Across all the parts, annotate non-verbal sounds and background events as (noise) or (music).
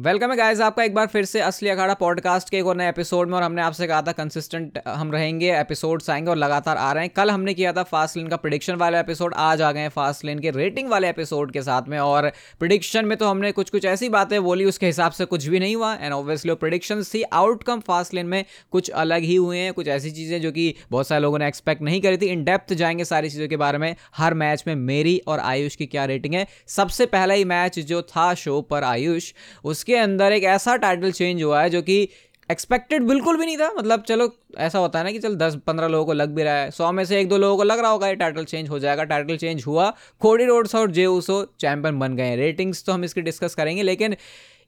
Welcome है guys आपका एक बार फिर से असली अखाड़ा पॉडकास्ट के एक और नए एपिसोड में और हमने आपसे कहा था कंसिस्टेंट हम रहेंगे एपिसोड्स आएँगे और लगातार आ रहे हैं। कल हमने किया था फास्ट लेन का प्रिडिक्शन वाला एपिसोड आज आ गए हैं फास्ट लेन के रेटिंग वाले एपिसोड के साथ में और प्रिडिक्शन में तो हमने कुछ कुछ ऐसी बातें बोली, उसके हिसाब से कुछ भी नहीं हुआ। एंड ऑब्वियसली प्रिडिक्शन थी आउटकम फास्ट लेन में कुछ अलग ही हुए हैं, कुछ ऐसी चीज़ें जो कि बहुत सारे लोगों ने एक्सपेक्ट नहीं करी थी। इन डेप्थ जाएँगे सारी चीज़ों के बारे में, हर मैच में मेरी और आयुष की क्या रेटिंग है। सबसे पहला ही मैच जो था शो पर आयुष, उसके अंदर एक ऐसा टाइटल चेंज हुआ है जो कि एक्सपेक्टेड बिल्कुल भी नहीं था। मतलब चलो, ऐसा होता है ना कि चल दस पंद्रह लोगों को लग भी रहा है, सौ में से एक दो लोगों को लग रहा होगा ये टाइटल चेंज हो जाएगा। टाइटल चेंज हुआ कोडी रोड्स और जे उसो चैंपियन बन गए रेटिंग्स तो हम इसकी डिस्कस करेंगे, लेकिन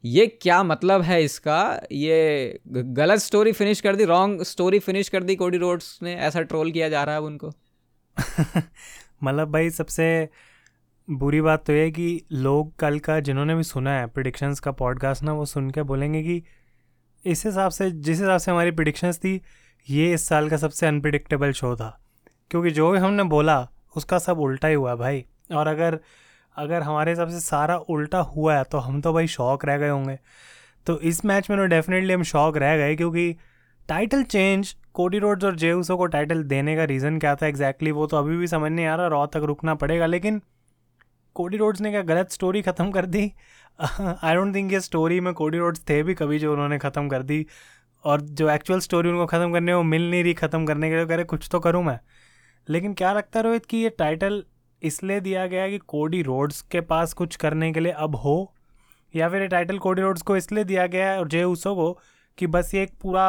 ये क्या मतलब है इसका? ये गलत स्टोरी फिनिश कर दी रॉन्ग स्टोरी फिनिश कर दी कोडी रोड्स ने, ऐसा ट्रोल किया जा रहा है उनको। (laughs) मतलब भाई सबसे बुरी बात तो ये कि लोग कल का जिन्होंने भी सुना है प्रिडिक्शंस का पॉडकास्ट ना, वो सुन के बोलेंगे कि इस हिसाब से, जिस हिसाब से हमारी प्रिडिक्शंस थी, ये इस साल का सबसे अनप्रिडिक्टेबल शो था। क्योंकि जो भी हमने बोला, उसका सब उल्टा ही हुआ भाई। और अगर अगर हमारे हिसाब से सारा उल्टा हुआ है तो हम तो भाई शौक रह गए होंगे। तो इस मैच में तो डेफिनेटली हम शौक रह गए, क्योंकि टाइटल चेंज कोडी रोड्स और जेउसो को टाइटल देने का रीज़न क्या था एग्जैक्टली exactly, वो तो अभी भी समझ नहीं आ रहा रॉ तक रुकना पड़ेगा, लेकिन कोडी रोड्स ने क्या गलत स्टोरी ख़त्म कर दी? आई डोंट थिंक ये स्टोरी में कोडी रोड्स थे भी कभी जो उन्होंने ख़त्म कर दी। और जो एक्चुअल स्टोरी उनको ख़त्म करने वो मिल नहीं रही ख़त्म करने के लिए कह रहे, कुछ तो करूँ मैं। लेकिन क्या लगता रोहित कि ये टाइटल इसलिए दिया गया कि कोडी रोड्स के पास कुछ करने के लिए अब हो? या फिर ये टाइटल कोडी रोड्स को इसलिए दिया गया है और जे उसो को कि बस ये एक पूरा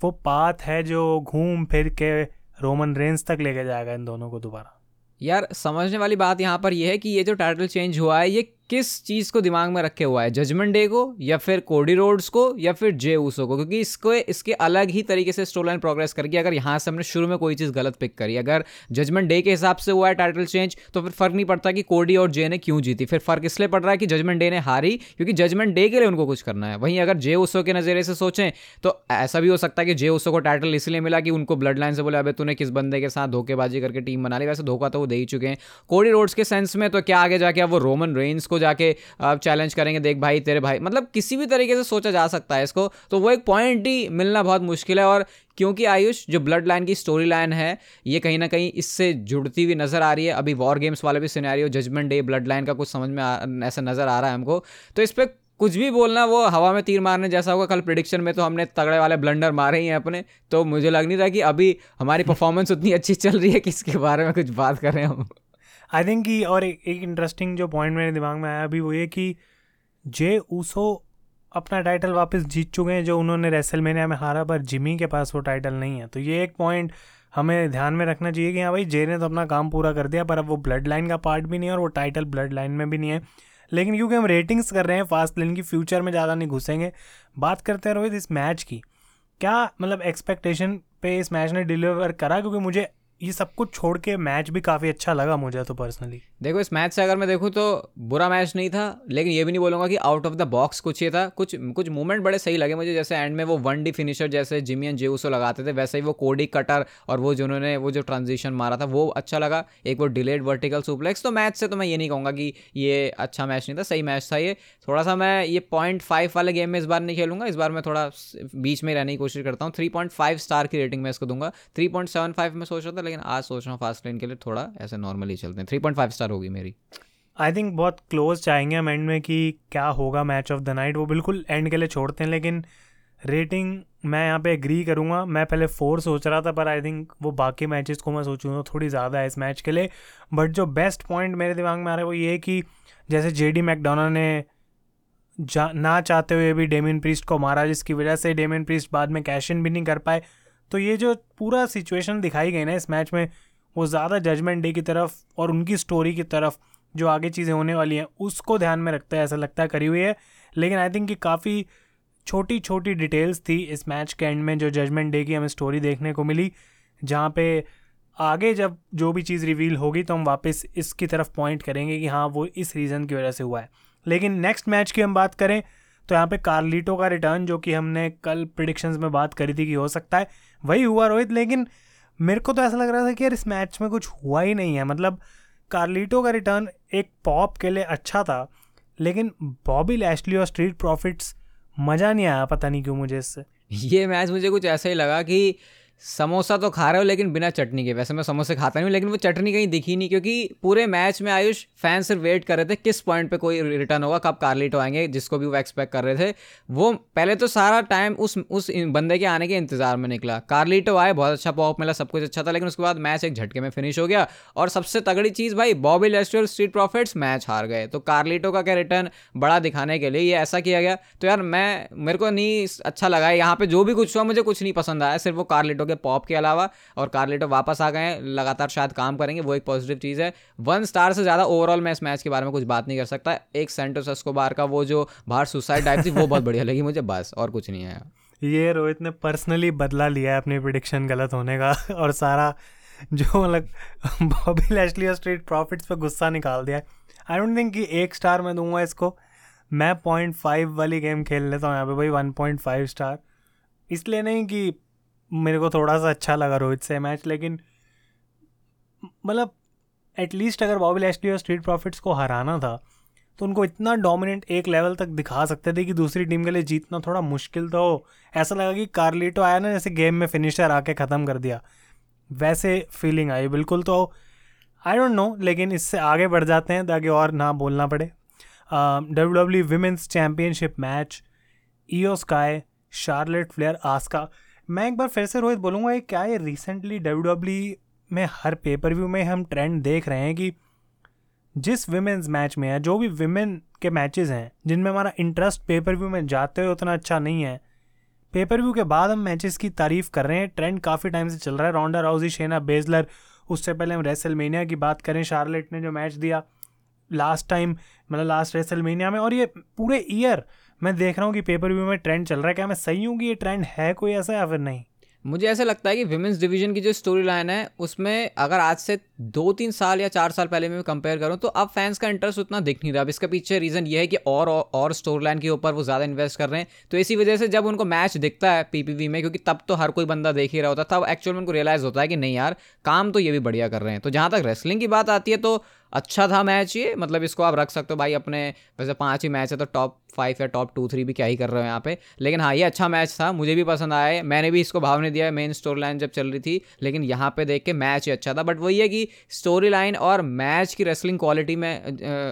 वो पाथ है जो घूम फिर के रोमन रेंज तक लेके जाएगा इन दोनों को दोबारा? यार समझने वाली बात यहाँ पर यह है कि ये जो टाइटल चेंज हुआ है, ये किस चीज़ को दिमाग में रखे हुआ है? जजमेंट डे को या फिर कोडी रोड्स को या फिर जे ऊसो को? क्योंकि इसको, इसके अलग ही तरीके से स्टोरी लाइन प्रोग्रेस करके अगर यहाँ से हमने शुरू में कोई चीज़ गलत पिक करी, अगर जजमेंट डे के हिसाब से हुआ है टाइटल चेंज तो फिर फ़र्क नहीं पड़ता कि कोडी और जे ने क्यों जीती। फिर फ़र्क इसलिए पड़ रहा है कि जजमेंट डे ने हारी, क्योंकि जजमेंट डे के लिए उनको कुछ करना है। वहीं अगर जे ऊसो के नज़रिए से सोचें तो ऐसा भी हो सकता है कि जे ऊसो को टाइटल इसलिए मिला कि उनको ब्लड लाइन से बोले अभी तूने किस बंदे के साथ धोखेबाजी करके टीम बना ली? वैसे धोखा तो वो दे ही चुके हैं। कोडी रोड्स के सेंस में तो क्या आगे जाके अब वो रोमन रेंस को जाके आप चैलेंज करेंगे, देख भाई, तेरे भाई मतलब किसी भी तरीके से सोचा जा सकता है इसको। तो वो एक पॉइंट ही मिलना बहुत मुश्किल है और क्योंकि आयुष, जो ब्लड लाइन की स्टोरी लाइन है, ये कहीं ना कहीं इससे जुड़ती हुई नज़र आ रही है। अभी वॉर गेम्स वाले भी scenario judgment day blood line का कुछ समझ में ऐसा नज़र आ रहा है हमको। तो इस पर कुछ भी बोलना, वो हवा में तीर मारने जैसा होगा। कल प्रिडिक्शन में तो हमने तगड़े वाले ब्लंडर मारे ही हैं अपने। तो मुझे लग नहीं रहा कि अभी हमारी परफॉर्मेंस उतनी अच्छी चल रही है कि इसके बारे में कुछ बात करें हम। आई थिंक कि और एक इंटरेस्टिंग जो पॉइंट मेरे दिमाग में आया अभी वो ये कि जे ऊसो अपना टाइटल वापस जीत चुके हैं जो उन्होंने रेसल में हारा, पर जिमी के पास वो टाइटल नहीं है। तो ये एक पॉइंट हमें ध्यान में रखना चाहिए कि हाँ भाई जे ने तो अपना काम पूरा कर दिया, पर अब वो ब्लड लाइन का पार्ट भी नहीं है और वो टाइटल ब्लड लाइन में भी नहीं है। लेकिन क्योंकि हम रेटिंग्स कर रहे हैं फास्ट लेन की फ्यूचर में ज़्यादा नहीं घुसेंगे। बात करते हैं रोहित, इस मैच की। क्या मतलब एक्सपेक्टेशन पे इस मैच ने डिलीवर करा? क्योंकि मुझे ये सब कुछ छोड़ के मैच भी काफ़ी अच्छा लगा मुझे तो पर्सनली देखो, इस मैच से अगर मैं देखूँ तो बुरा मैच नहीं था, लेकिन ये भी नहीं बोलूँगा कि आउट ऑफ़ द बॉक्स कुछ ये था। कुछ कुछ मूवमेंट बड़े सही लगे मुझे, जैसे एंड में वो वन डी फिनिशर जैसे जिमियन जेऊसो लगाते थे, वैसे ही वो कोडी कटर और वो जिन्होंने वो जो ट्रांजिशन मारा था, वो अच्छा लगा। एक वो डिलेड वर्टिकल सुप्लेक्स तो मैच से तो मैं ये नहीं कहूँगा कि ये अच्छा मैच नहीं था, सही मैच था ये। थोड़ा सा मैं ये पॉइंट फाइव वाले गेम में इस बार नहीं खेलूँगा, इस बार मैं थोड़ा बीच में रहने की कोशिश करता हूँ। थ्री पॉइंट फाइव स्टार की रेटिंग मैं इसको दूँगा। थ्री पॉइंट सेवन फाइव में सोच रहा था लेकिन आज सोच रहा हूँ फास्ट लेन के लिए थोड़ा ऐसे नॉर्मली चलते हैं। थ्री पॉइंट फाइव स्टार होगी मेरी। आई थिंक बहुत क्लोज चाहेंगे हम एंड में कि क्या होगा मैच ऑफ़ द नाइट वो बिल्कुल एंड के लिए छोड़ते हैं, लेकिन रेटिंग मैं यहाँ पे एग्री करूँगा। मैं पहले फोर सोच रहा था, पर आई थिंक वो बाकी मैचेस को मैं सोचूँ तो थोड़ी ज़्यादा है इस मैच के लिए। बट जो बेस्ट पॉइंट मेरे दिमाग में आ रहा है वो ये कि जैसे जे डी मैकडोना ने जा, ना चाहते हुए भी डेमिन प्रीस्ट को मारा, जिसकी वजह से डेमिन प्रीस्ट बाद में कैश इन भी नहीं कर पाए। तो ये जो पूरा सिचुएशन दिखाई गई ना इस मैच में, वो ज़्यादा जजमेंट डे की तरफ़ और उनकी स्टोरी की तरफ़ जो आगे चीज़ें होने वाली हैं, उसको ध्यान में रखता है, ऐसा लगता है करी हुई है। लेकिन आई थिंक कि काफ़ी छोटी छोटी डिटेल्स थी इस मैच के एंड में जो जजमेंट डे की हमें स्टोरी देखने को मिली, जहाँ पे आगे जब जो भी चीज़ रिवील होगी तो हम वापस इसकी तरफ़ पॉइंट करेंगे कि हाँ वो इस रीज़न की वजह से हुआ है। लेकिन नेक्स्ट मैच की हम बात करें तो यहाँ पे कार्लिटो का रिटर्न जो कि हमने कल प्रिडिक्शंस में बात करी थी कि हो सकता है वही हुआ रोहित, लेकिन मेरे को तो ऐसा लग रहा था कि यार इस मैच में कुछ हुआ ही नहीं है। मतलब कार्लिटो का रिटर्न एक पॉप के लिए अच्छा था, लेकिन बॉबी लैशली और स्ट्रीट प्रॉफिट्स मज़ा नहीं आया, पता नहीं क्यों मुझे इससे। ये मैच मुझे कुछ ऐसा ही लगा कि समोसा तो खा रहे हो लेकिन बिना चटनी के। वैसे मैं समोसे खाता नहीं हूँ, लेकिन वो चटनी कहीं दिखी नहीं, क्योंकि पूरे मैच में आयुष फ़ैन सिर्फ़ वेट कर रहे थे किस पॉइंट पे कोई रिटर्न होगा, कब कार्लिटो आएँगे, जिसको भी वो एक्सपेक्ट कर रहे थे। वो पहले तो सारा टाइम उस उस बंदे के आने के इंतज़ार में निकला। कार्लिटो आए, बहुत अच्छा पॉप मिला, सब कुछ अच्छा था, लेकिन उसके बाद मैच एक झटके में फिनिश हो गया। और सबसे तगड़ी चीज़ भाई Bobby Lester street profits match हार गए। तो कार्लिटो का क्या रिटर्न बड़ा दिखाने के लिए ये ऐसा किया गया। तो यार मैं, मेरे को नहीं अच्छा लगा यहाँ पर जो भी कुछ हुआ, मुझे कुछ नहीं पसंद आया, सिर्फ़ वो कार्लिटो के पॉप के अलावा और कार्लेटो वापस आ गए लगातार शायद काम करेंगे, वो एक पॉजिटिव चीज़ है। वन स्टार से ज़्यादा ओवरऑल मैं इस मैच के बारे में कुछ बात नहीं कर सकता। एक सेंटोस बार का वो जो बाहर सुसाइड टाइप थी, वो बहुत बढ़िया लगी मुझे, बस, और कुछ नहीं है। ये रोहित ने पर्सनली बदला लिया है अपनी प्रिडिक्शन गलत होने का, और सारा जो मतलब बॉबी लैशली और स्ट्रीट प्रॉफिट्स पे गुस्सा निकाल दिया आई डोंट थिंक कि एक स्टार मैं दूँगा इसको। मैं पॉइंट फाइव वाली गेम खेल लेता हूँ यहाँ पे भाई वन पॉइंट फाइव स्टार इसलिए नहीं कि मेरे को थोड़ा सा अच्छा लगा रोहित से मैच लेकिन मतलब एटलीस्ट अगर बॉबी लैशली और स्ट्रीट प्रॉफिट्स को हराना था तो उनको इतना डोमिनेंट एक लेवल तक दिखा सकते थे कि दूसरी टीम के लिए जीतना थोड़ा मुश्किल तो ऐसा लगा कि कार्लिटो आया ना, जैसे गेम में फिनिशर आके ख़त्म कर दिया। वैसे फीलिंग आई बिल्कुल तो। आई डोंट नो लेकिन इससे आगे बढ़ जाते हैं ताकि और ना बोलना पड़े। W W women's championship match IYO Sky Charlotte Flair Asuka मैं एक बार फिर से रोहित बोलूँगा क्या ये रिसेंटली डब्ल्यू डब्ल्यू में हर पेपर व्यू में हम ट्रेंड देख रहे हैं कि जिस विमेंस मैच में है, जो भी विमेन के मैचेस हैं, जिनमें हमारा इंटरेस्ट पेपर व्यू में जाते हुए उतना अच्छा नहीं है पेपर व्यू के बाद हम मैचेस की तारीफ़ कर रहे हैं। ट्रेंड काफ़ी टाइम से चल रहा है। रोंडा राउजी शेना बेजलर उससे पहले हम रेसलमेनिया की बात करें शार्लेट ने जो मैच दिया लास्ट टाइम मतलब लास्ट रेसलमेनिया में, और ये पूरे ईयर मैं देख रहा हूँ कि पेपर व्यू में ट्रेंड चल रहा है। क्या मैं सही हूँ कि ये ट्रेंड है कोई ऐसा या फिर नहीं? मुझे ऐसा लगता है कि विमेंस डिवीज़न की जो स्टोरी लाइन है, उसमें अगर आज से दो तीन साल या चार साल पहले मैं कंपेयर करूँ तो अब फैंस का इंटरेस्ट उतना दिख नहीं रहा। अब इसके पीछे रीज़न ये है कि और और स्टोरी लाइन के ऊपर वो ज़्यादा इन्वेस्ट कर रहे हैं। तो इसी वजह से जब उनको मैच दिखता है पीपीवी में, क्योंकि तब तो हर कोई बंदा देख ही रहा होता तब एक्चुअल में उनको रियलाइज़ होता है कि नहीं यार, काम तो ये भी बढ़िया कर रहे हैं। तो जहाँ तक रेसलिंग की बात आती है तो अच्छा था मैच ये मतलब इसको आप रख सकते हो भाई अपने, वैसे पाँच ही मैच है तो टॉप फाइव या टॉप टू थ्री भी क्या ही कर रहे हो यहाँ पे। लेकिन हाँ ये अच्छा मैच था, मुझे भी पसंद आया, मैंने भी इसको भाव नहीं दिया मेन स्टोरी लाइन जब चल रही थी, लेकिन यहाँ पे देख के मैच ही अच्छा था। बट वही है कि स्टोरी लाइन और मैच की रेसलिंग क्वालिटी में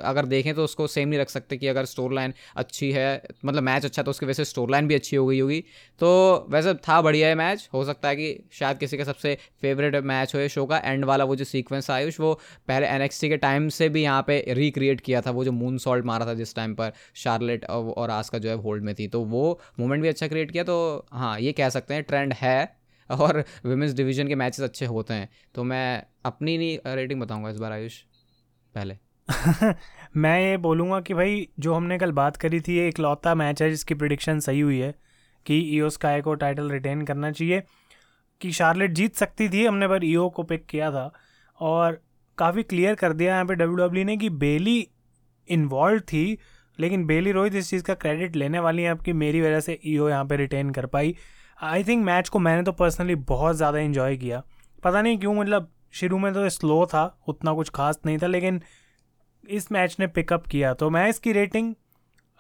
अगर देखें तो उसको सेम नहीं रख सकते कि अगर स्टोरी लाइन अच्छी है मतलब मैच अच्छा तो उसकी वजह से स्टोरी लाइन भी अच्छी हो गई होगी। तो वैसे था बढ़िया है मैच, हो सकता है कि शायद किसी का सबसे फेवरेट मैच हो शो का एंड वाला वो जो सीक्वेंस आयुष, वो पहले एन के टाइम से भी यहाँ पे रिक्रिएट किया था वो जो मून सॉल्ट मारा था जिस टाइम पर शार्लेट और आस्का जो है होल्ड में थी। तो वो मोमेंट भी अच्छा क्रिएट किया तो हाँ ये कह सकते हैं ट्रेंड है (laughs) और वुमेंस डिवीज़न के मैचेस अच्छे होते हैं। तो मैं अपनी नहीं रेटिंग बताऊँगा इस बार, आयुष, पहले। (laughs) मैं ये बोलूँगा कि भाई, जो हमने कल बात करी थी, ये एक लौता मैच है, जिसकी प्रिडिक्शन सही हुई है कि ईओ स्काई को टाइटल रिटेन करना चाहिए। कि शार्लेट जीत सकती थी हमने, पर ईओ को पिक किया था। और काफ़ी क्लियर कर दिया यहाँ पे डब्ल्यू डब्ल्यू ने कि बेली इन्वॉल्व थी, लेकिन बेली रोहित इस चीज़ का क्रेडिट लेने वाली है, आपकी मेरी वजह से ई ईओ यहाँ पे रिटेन कर पाई। आई थिंक मैच को मैंने तो पर्सनली बहुत ज़्यादा इन्जॉय किया। पता नहीं क्यों मतलब शुरू में तो स्लो था, उतना कुछ खास नहीं था, लेकिन इस मैच ने पिकअप किया। तो मैं इसकी रेटिंग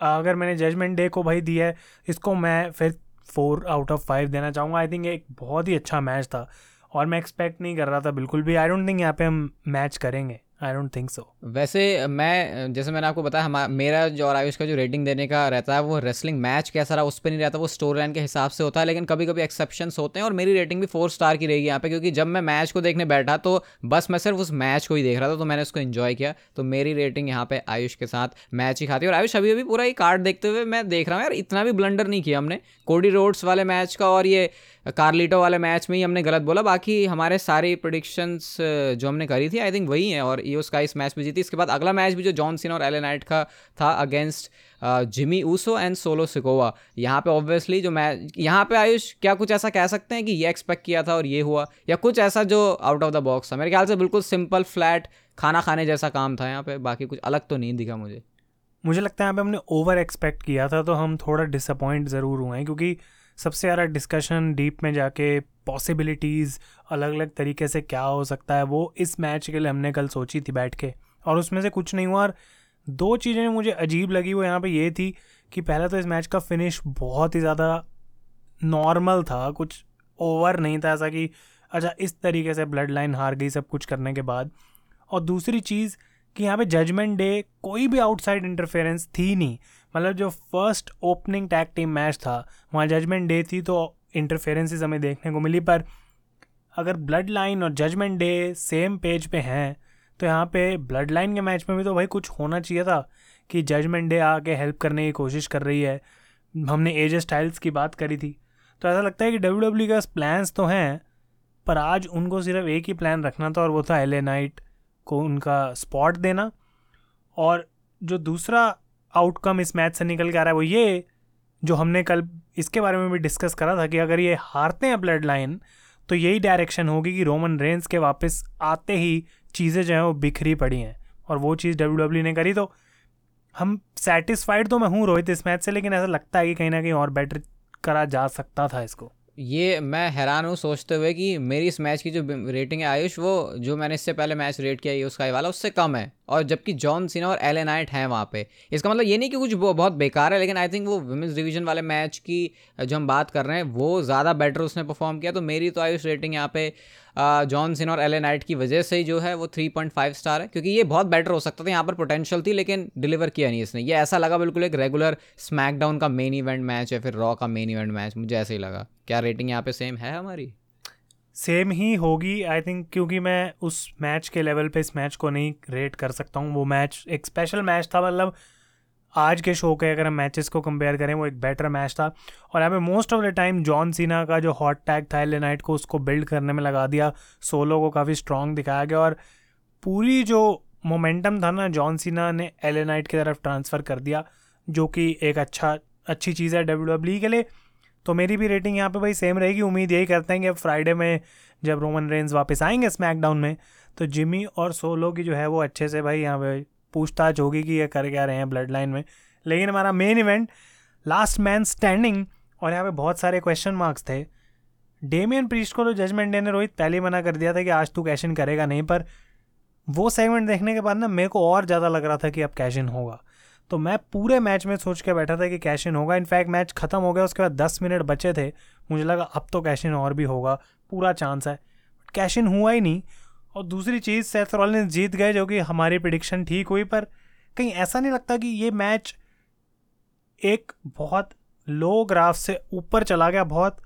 अगर मैंने जजमेंट डे को भाई दिया है, इसको मैं फिर फोर आउट ऑफ़ फाइव देना चाहूँगा। आई थिंक एक बहुत ही अच्छा मैच था। और मैं एक्सपेक्ट नहीं कर रहा था बिल्कुल भी। आई डोंट थिंक यहाँ पे हम मैच करेंगे। आई डोंट थिंक सो वैसे मैं जैसे मैंने आपको बताया हमारा मेरा जो और आयुष का जो रेटिंग देने का रहता है, वो रेसलिंग मैच कैसा रहा, उस पर नहीं रहता, वो स्टोरी लाइन के हिसाब से होता है, लेकिन कभी कभी एक्सेप्शंस होते हैं और मेरी रेटिंग भी फोर स्टार की रहेगी यहाँ पे, क्योंकि जब मैं मैच को देखने बैठा तो बस मैं सिर्फ़ उस मैच को ही देख रहा था तो मैंने उसको इन्जॉय किया। तो मेरी रेटिंग यहाँ पे आयुष के साथ मैच ही खाती है। और आयुष अभी अभी पूरा ही कार्ड देखते हुए मैं देख रहा हूँ, यार, इतना भी ब्लंडर नहीं किया हमने। कोडी रोड्स वाले मैच का और ये कार्लिटो वाले मैच में ही हमने गलत बोला। बाकी हमारे सारी प्रोडिक्शंस जो हमने करी थी आई थिंक वही है और ईओ का इस मैच में जीती। इसके बाद अगला मैच भी जो जॉन सिन और एले नाइट का था against Jimmy Uso and Solo Sikoa. यहाँ पे ऑब्वियसली जो मैच यहाँ पे आयुष, क्या कुछ ऐसा कह सकते हैं कि ये एक्सपेक्ट किया था और ये हुआ? या कुछ ऐसा जो आउट ऑफ़ द बॉक्स था? मेरे ख्याल से बिल्कुल सिंपल फ्लैट खाना खाने जैसा काम था यहाँ पे। बाकी कुछ अलग तो नहीं दिखा मुझे। मुझे लगता है यहाँ पे हमने ओवर एक्सपेक्ट किया था तो हम थोड़ा डिसअपॉइंट ज़रूर हुए हैं, क्योंकि सबसे ज़्यादा डिस्कशन डीप में जाके पॉसिबिलिटीज़ अलग अलग तरीके से क्या हो सकता है, वो इस मैच के लिए हमने कल सोची थी बैठ के। और उसमें से कुछ नहीं हुआ और दो चीज़ें मुझे अजीब लगी वो यहाँ पे ये थी कि पहले तो इस मैच का फिनिश बहुत ही ज़्यादा नॉर्मल था, कुछ ओवर नहीं था ऐसा कि अच्छा इस तरीके से ब्लड लाइन हार गई सब कुछ करने के बाद। और दूसरी चीज़ कि यहाँ पे जजमेंट डे कोई भी आउटसाइड इंटरफेरेंस थी नहीं। मतलब जो first opening tag team match था, वहाँ जजमेंट डे थी तो इंटरफेरेंसेस हमें देखने को मिली, पर अगर ब्लड लाइन और जजमेंट डे सेम पेज पे हैं तो यहाँ पे ब्लड लाइन के मैच में भी तो भाई कुछ होना चाहिए था कि जजमेंट डे आके हेल्प करने की कोशिश कर रही है। हमने एज स्टाइल्स की बात करी थी। तो ऐसा लगता है कि डब्ल्यू डब्ल्यू के प्लान्स तो हैं, पर आज उनको सिर्फ़ एक ही प्लान रखना था और वो था एल नाइट को उनका स्पॉट देना। और जो दूसरा आउटकम इस मैच से निकल के आ रहा है वो ये, जो हमने कल इसके बारे में भी डिस्कस करा था कि अगर ये हारते हैं ब्लड लाइन तो यही डायरेक्शन होगी कि रोमन रेंस के वापस आते ही चीज़ें जो हैं वो बिखरी पड़ी हैं। और वो चीज़ डब्ल्यू डब्ल्यू ने करी तो हम सेटिस्फाइड तो मैं हूँ रोहित इस मैच से, लेकिन ऐसा लगता है कि कहीं ना कहीं और बेटर करा जा सकता था इसको। ये मैं हैरान हूँ सोचते हुए कि मेरी इस मैच की जो रेटिंग है आयुष, वो जो मैंने इससे पहले मैच रेट किया उसका वाला, उससे कम है। और जबकि जॉन सीना और एल नाइट हैं वहाँ पे। इसका मतलब ये नहीं कि कुछ बहुत बेकार है, लेकिन आई थिंक वो वुमेंस डिवीज़न वाले मैच की जो हम बात कर रहे हैं, वो ज़्यादा बेटर उसने परफॉर्म किया। तो मेरी तो आयुष रेटिंग यहाँ पे जॉन सिन और एल नाइट की वजह से ही जो है वो 3.5 स्टार है, क्योंकि ये बहुत बेटर हो सकता था, यहाँ पर पोटेंशियल थी, लेकिन डिलीवर किया नहीं इसने। ये ऐसा लगा बिल्कुल एक रेगुलर स्मैकडाउन का मेन इवेंट मैच या फिर रॉ का मेन इवेंट मैच मुझे ऐसे ही लगा। क्या रेटिंग यहाँ पे सेम है हमारी? सेम ही होगी आई थिंक क्योंकि मैं उस मैच के लेवल पे इस मैच को नहीं रेट कर सकता हूँ। वो मैच एक स्पेशल मैच था मतलब आज के शो के अगर हम मैचेस को कंपेयर करें, वो एक बेटर मैच था। और यहाँ पे most of the time John Cena का जो हॉट टैग था एल नाइट को, उसको बिल्ड करने में लगा दिया। सोलो को काफ़ी स्ट्रॉन्ग दिखाया गया और पूरी जो मोमेंटम था ना जॉन सीना ने एल नाइट की तरफ़ ट्रांसफ़र कर दिया, जो कि एक अच्छा अच्छी चीज़ है डब्ल्यू डब्ल्यू e के लिए। तो मेरी भी रेटिंग यहाँ पे भाई सेम रहेगी। उम्मीद यही करते हैं कि अब फ्राइडे में जब रोमन रेंज वापस आएँगे स्मैकडाउन में तो जिमी और सोलो की जो है वो अच्छे से भाई यहाँ पे पूछताछ होगी कि ये कर क्या रहे हैं ब्लड लाइन में। लेकिन हमारा main event last man standing और यहाँ पे बहुत सारे क्वेश्चन मार्क्स थे। डेमियन प्रीस्ट को तो जजमेंट डे ने रोहित पहले मना कर दिया था कि आज तू कैश इन करेगा नहीं, पर वो सेगमेंट देखने के बाद ना मेरे को और ज़्यादा लग रहा था कि अब कैश इन होगा। तो मैं पूरे मैच में सोच के बैठा था कि कैश इन होगा। इनफैक्ट मैच खत्म हो गया, उसके बाद दस मिनट बचे थे। मुझे लगा अब तो कैश इन और भी होगा, पूरा चांस है। कैश इन हुआ ही नहीं। और दूसरी चीज़ सेथ रॉलिन्स जीत गए, जो कि हमारी प्रिडिक्शन ठीक हुई, पर कहीं ऐसा नहीं लगता कि ये मैच एक बहुत लो ग्राफ से ऊपर चला गया, बहुत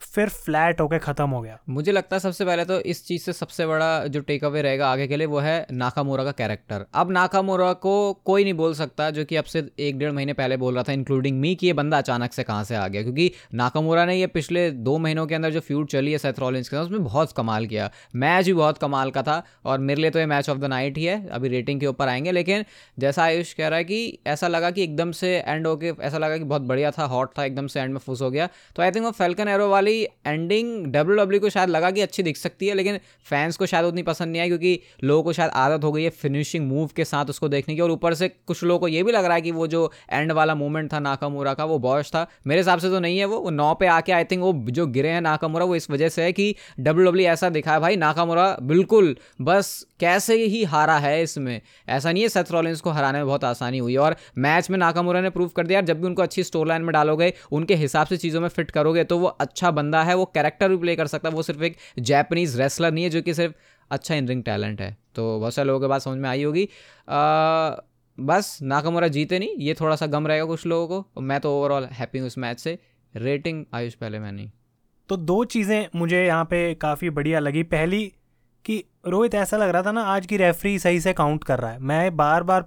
फिर फ्लैट होकर ख़त्म हो गया। मुझे लगता है सबसे पहले तो इस चीज़ से सबसे बड़ा जो टेक अवे रहेगा आगे के लिए वो है नाकामोरा का कैरेक्टर अब नाकामोरा को कोई नहीं बोल सकता, जो कि अब से एक डेढ़ महीने पहले बोल रहा था इंक्लूडिंग मी कि ये बंदा अचानक से कहाँ से आ गया। क्योंकि नाकामोरा ने ये पिछले दो महीनों के अंदर जो फ्यूड चली है सेथ रॉलिंस के साथ, उसमें बहुत कमाल किया। मैच भी बहुत कमाल का था, और मेरे लिए तो ये मैच ऑफ़ द नाइट ही है। अभी रेटिंग के ऊपर आएँगे, लेकिन जैसा आयुष कह रहा है कि ऐसा लगा कि एकदम से एंड होके, ऐसा लगा कि बहुत बढ़िया था हॉट था, एकदम से एंड में फुस हो गया। तो आई थिंक वो फेल्कन एरो वाली एंडिंग डब्ल्यू डब्ल्यू को शायद लगा कि अच्छी दिख सकती है, लेकिन फैंस को शायद उतनी पसंद नहीं आई, क्योंकि लोगों को शायद आदत हो गई है फिनिशिंग मूव के साथ उसको देखने की। और ऊपर से कुछ लोगों को ये भी लग रहा है कि वो जो एंड वाला मूवमेंट था नाकामूरा का, वो बॉश था। मेरे हिसाब से तो नहीं है वो। वो नौ पे आके आई थिंक वो जो गिरे हैं नाकामूरा, वो इस वजह से है कि डब्ल्यू डब्ल्यू ऐसा दिखा है, भाई नाकामूरा बिल्कुल बस कैसे ही हारा है इसमें। ऐसा नहीं है सेथ रॉलिंस को हराने में बहुत आसानी हुई और मैच में नाकामुरा ने प्रूव कर दिया जब भी उनको अच्छी स्टोर लाइन में डालोगे, उनके हिसाब से चीज़ों में फिट करोगे तो वो अच्छा बंदा है, वो कैरेक्टर भी प्ले कर सकता है। वो सिर्फ़ एक जैपनीज रेसलर नहीं है, जो कि सिर्फ़ अच्छा इन रिंग टैलेंट है। तो बहुत सारे लोगों के बात समझ में आई होगी। बस नाकामुरा जीते नहीं। ये थोड़ा सा गम रहेगा कुछ लोगों को। मैं तो ओवरऑल हैप्पी हूँ इस मैच से। रेटिंग आयुष, पहले मैं नहीं। तो दो चीज़ें मुझे यहाँ पे काफ़ी बढ़िया लगी। पहली, कि रोहित, ऐसा लग रहा था ना, आज की रेफरी सही से काउंट कर रहा है। मैं बार बार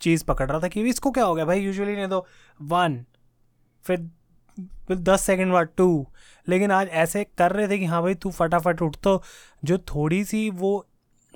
चीज़ पकड़ रहा था कि इसको क्या हो गया? भाई यूजुअली नहीं तो वन फिर दस सेकंड बाद टू लेकिन आज ऐसे कर रहे थे कि हाँ भाई, तू फटाफट उठ तो। जो थोड़ी सी वो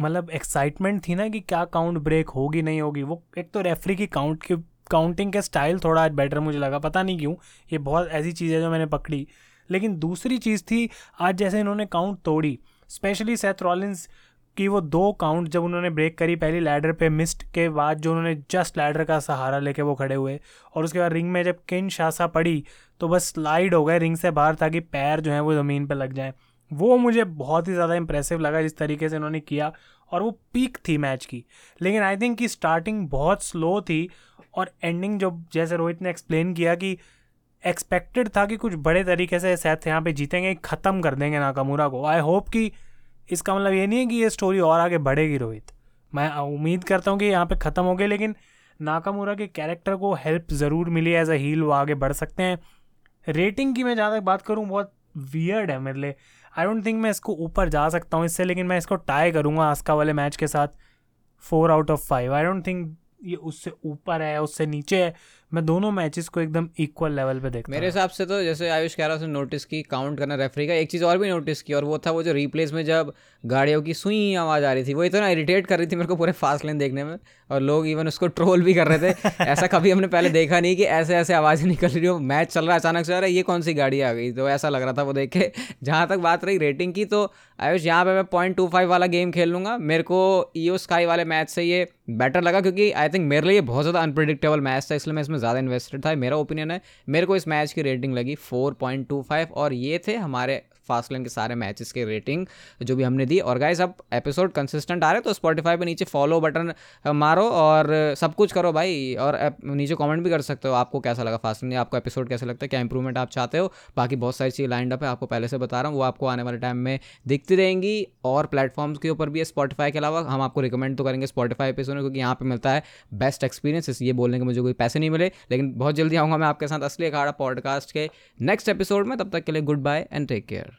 मतलब एक्साइटमेंट थी ना कि क्या काउंट ब्रेक होगी, नहीं होगी, वो एक तो रेफरी की काउंट की काउंटिंग के स्टाइल थोड़ा आज बेटर मुझे लगा। पता नहीं क्यों, ये बहुत ऐसी चीज़ है जो मैंने पकड़ी। लेकिन दूसरी चीज़ थी, आज जैसे इन्होंने काउंट तोड़ी स्पेशली सेथ रॉलिंस की वो दो काउंट जब उन्होंने ब्रेक करी, पहली लैडर पे मिस्ड के बाद जो उन्होंने जस्ट लैडर का सहारा लेके वो खड़े हुए और उसके बाद रिंग में जब किन शासा पड़ी तो बस स्लाइड हो गए रिंग से बाहर ताकि पैर जो हैं वो ज़मीन पर लग जाएँ। वो मुझे बहुत ही ज़्यादा इंप्रेसिव लगा जिस तरीके से उन्होंने किया और वो पीक थी मैच की। लेकिन आई थिंक कि स्टार्टिंग बहुत स्लो थी और एंडिंग जो जैसे रोहित ने एक्सप्लेन किया कि एक्सपेक्टेड था कि कुछ बड़े तरीके से शायद यहाँ पे जीतेंगे, ख़त्म कर देंगे नाकामुरा को। आई होप कि इसका मतलब ये नहीं है कि ये स्टोरी और आगे बढ़ेगी, रोहित। मैं उम्मीद करता हूँ कि यहाँ पे ख़त्म हो गई लेकिन नाकामुरा के कैरेक्टर को हेल्प ज़रूर मिली एज अ हील वो आगे बढ़ सकते हैं। रेटिंग की मैं जहाँ तक बात करूँ, बहुत वियर्ड है मेरे लिए। आई डोंट थिंक मैं इसको ऊपर जा सकता हूँ इससे, लेकिन मैं इसको टाई करूँगा आस्का वाले मैच के साथ। Four out of five I don't think ये उससे ऊपर है, उससे नीचे है। मैं दोनों मैचेस को एकदम इक्वल लेवल पे देखता मेरे हिसाब से तो जैसे आयुष कह रहा उसने नोटिस की काउंट करना रेफरी का एक चीज़ और भी नोटिस की और वो था वो जो रिप्लेस में जब गाड़ियों की सुई आवाज़ आ रही थी वो इतना इरिटेट कर रही थी मेरे को पूरे फास्ट लेन देखने में और लोग इवन उसको ट्रोल भी कर रहे थे। (laughs) ऐसा कभी हमने पहले देखा नहीं कि ऐसे ऐसे आवाज़ें निकल रही हो मैच चल रहा है अचानक से आ रहा है ये कौन सी गाड़ी आ गई? तो ऐसा लग रहा था वो देख के। (laughs) जहाँ तक बात रही रेटिंग की तो आयुष यहाँ पे मैं पॉइंट टू फाइव वाला गेम खेल लूँगा। मेरे को ईओ स्काई वाले मैच से ये बेटर लगा क्योंकि आई थिंक मेरे लिए बहुत ज़्यादा अनप्रडिक्टेबल मैच था इसलिए मैं इसमें ज़्यादा इन्वेस्टेड था। मेरा ओपिनियन है, मेरे को इस मैच की रेटिंग लगी फोर पॉइंट टू फाइव और ये थे हमारे फास्ट लेन के सारे मैचेस के रेटिंग जो भी हमने दी। और गाइस अब एपिसोड कंसिस्टेंट आ रहे तो स्पॉटीफाई पे नीचे फॉलो बटन मारो और सब कुछ करो भाई। और नीचे कमेंट भी कर सकते हो, आपको कैसा लगा फास्ट लेन आपको एपिसोड कैसा लगता है, क्या इंप्रूवमेंट आप चाहते हो। बाकी बहुत सारी चीज़ लाइंड अप है, आपको पहले से बता रहा हूँ, वो आपको आने वाले टाइम में दिखती रहेंगी। और प्लेटफॉर्म्स के ऊपर भी है स्पॉटीफाई के अलावा हम आपको रिकमेंड तो करेंगे स्पॉटीफाई पे सुनो, क्योंकि यहाँ पर मिलता है बेस्ट एक्सपीरियंस ये बोलने के मुझे कोई पैसे नहीं मिले, लेकिन बहुत जल्दी आऊँगा मैं आपके साथ असली अखाड़ा पॉडकास्ट के नेक्स्ट एपिसोड में। तब तक के लिए good bye and take care